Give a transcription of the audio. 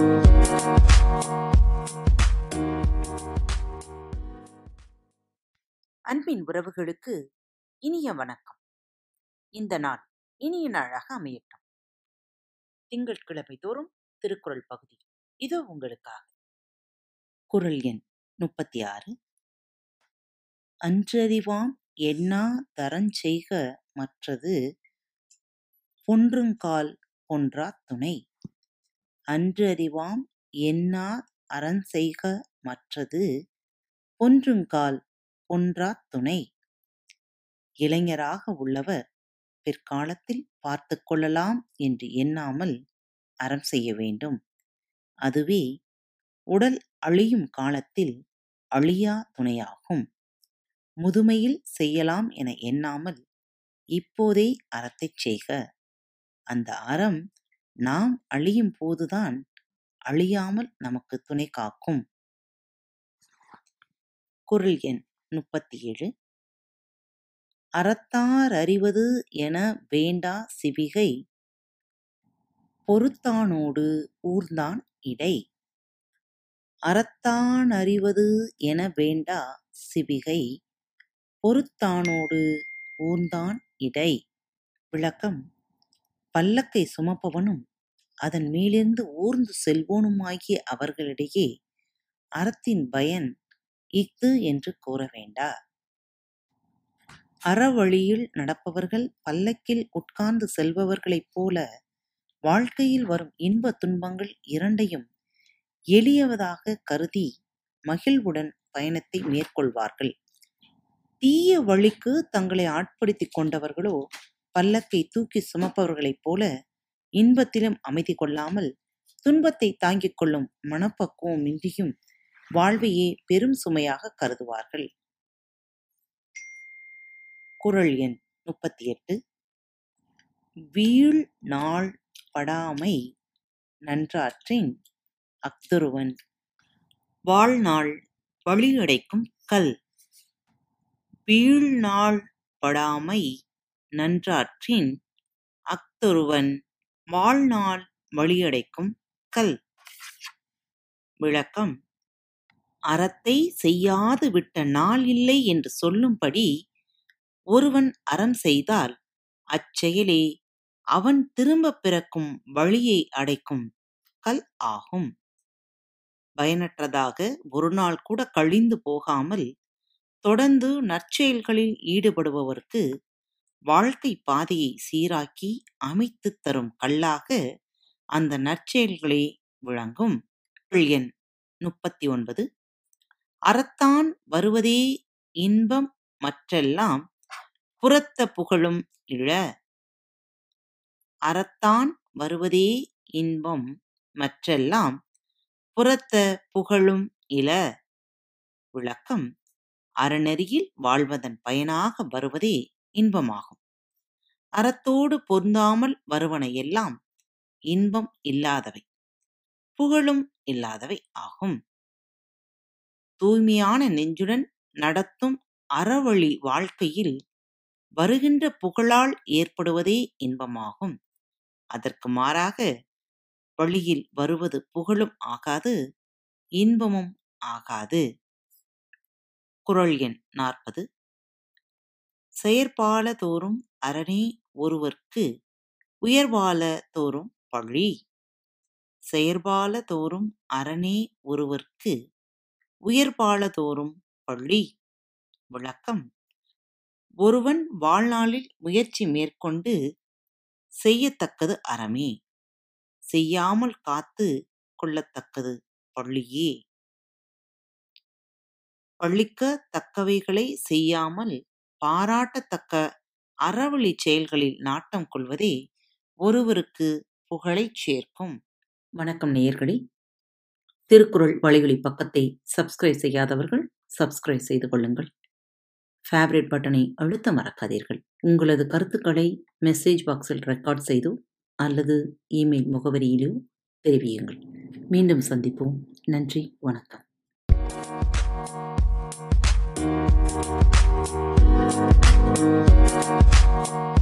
அன்பின் உறவுகளுக்கு இனிய வணக்கம். இந்த நாள் இனிய நாளாக அமையட்டும். திங்கட்கிழமை தோறும் திருக்குறள் பகுதி. இதோ உங்களுக்காக. குறள் எண் முப்பத்தி ஆறு அன்றறிவாம் என்னா தரஞ்செய்க மற்றது பொன்றுங்கால் பொன்றா துணை. அன்றறிவாம் எண்ணா அறஞ்செய்க மற்றது பொன்றுங்கால் பொன்றாத் துணை. இளைஞராக உள்ளவர் பிற்காலத்தில் பார்த்து கொள்ளலாம் என்று எண்ணாமல் அறம் செய்ய வேண்டும். அதுவே உடல் அழியும் காலத்தில் அழியா துணையாகும். முதுமையில் செய்யலாம் என எண்ணாமல் இப்போதே அறத்தைச் செய்க. அந்த அறம் நாம் அழியும் போதுதான் அழியாமல் நமக்கு துணை காக்கும். குரல் எண் முப்பத்தி ஏழு அறத்தார் அறிவது என வேண்டா சிவிகை பொறுத்தானோடு ஊர்ந்தான் இடை. அறத்தான் அறிவது என வேண்டா சிவிகை பொறுத்தானோடு ஊர்ந்தான் இடை. விளக்கம் பல்லக்கை சுமப்பவனும் அதன் மேலிருந்து ஊர்ந்து செல்வோனுமாகிய அவர்களிடையே அறத்தின் பயன் இஃது என்று கூற வேண்டா. அறவழியில் நடப்பவர்கள் பல்லக்கில் உட்கார்ந்து செல்பவர்களைப் போல வாழ்க்கையில் வரும் இன்ப துன்பங்கள் இரண்டையும் எளியவதாக கருதி மகிழ்வுடன் பயணத்தை மேற்கொள்வார்கள். தீய வழிக்கு தங்களை ஆட்படுத்திக் கொண்டவர்களோ பல்லக்கை தூக்கி சுமப்பவர்களைப் போல இன்பத்திலும் அமைதி கொள்ளாமல் துன்பத்தை தாங்கிக் கொள்ளும் மனப்பக்குவம் இன்றியும் வாழ்வையே பெரும் சுமையாக கருதுவார்கள். குறள் எண் முப்பத்தி எட்டு வீழ் நாள் படாமை நன்றாற்றின் அக்துருவன் வாழ்நாள் வழியடைக்கும் கல். வீழ்நாள் படாமை நன்றாற்றின் அக்துருவன் வாழ்நாள் வழியடைக்கும் கல். விளக்கம். அறத்தை செய்யாது விட்ட நாள் இல்லை என்று சொல்லும்படி ஒருவன் அறம் செய்தால் அச்செயலே அவன் திரும்பப் பிறக்கும் வழியை அடைக்கும் கல் ஆகும். பயனற்றதாக ஒரு நாள் கூட கழிந்து போகாமல் தொடர்ந்து நற்செயல்களில் ஈடுபடுபவருக்கு வாழ்க்கை பாதையை சீராக்கி அமைத்துத் தரும் கல்லாக அந்த நற்செயல்களே விளங்கும். எண் முப்பத்தி ஒன்பது அறத்தான் வருவதே இன்பம் மற்றெல்லாம் புறத்த புகழும் இழ. அறத்தான் வருவதே இன்பம் மற்றெல்லாம் புறத்த புகழும் இல விளக்கம். அறநெறியில் வாழ்வதன் பயனாக வருவதே இன்பமாகும். அறத்தோடு பொருந்தாமல் வருவன எல்லாம் இன்பம் இல்லாதவை புகழும் இல்லாதவை ஆகும். தூய்மையான நெஞ்சுடன் நடத்தும் அறவழி வாழ்க்கையில் வருகின்ற புகழால் ஏற்படுவதே இன்பமாகும். அதற்கு மாறாக வழியில் வருவது புகழும் ஆகாது இன்பமும் ஆகாது. குறள் எண் நாற்பது. செயற்பால தோறும் அரணே ஒருவர்க்கு உயர்வால தோறும் பழி. செயற்பால தோறும் அரணே ஒருவர்க்கு உயர்பால தோறும் பழி. விளக்கம். ஒருவன் வாழ்நாளில் முயற்சி மேற்கொண்டு செய்யத்தக்கது அறமே. செய்யாமல் காத்து கொள்ளத்தக்கது பள்ளியே பள்ளிக்க தக்கவைகளை செய்யாமல் பாராட்டத்தக்க அறவழி செயல்களில் நாட்டம் கொள்வதே ஒருவருக்கு புகழைச் சேர்க்கும். வணக்கம் நேயர்களே. திருக்குறள் வழிகளி பக்கத்தை சப்ஸ்கிரைப் செய்யாதவர்கள் சப்ஸ்கிரைப் செய்து கொள்ளுங்கள். ஃபேவரட் பட்டனை அழுத்த மறக்காதீர்கள். உங்களது கருத்துக்களை மெசேஜ் பாக்ஸில் ரெக்கார்ட் செய்தோ அல்லது இமெயில் முகவரியிலோ தெரிவியுங்கள். மீண்டும் சந்திப்போம். நன்றி. வணக்கம். Thank you.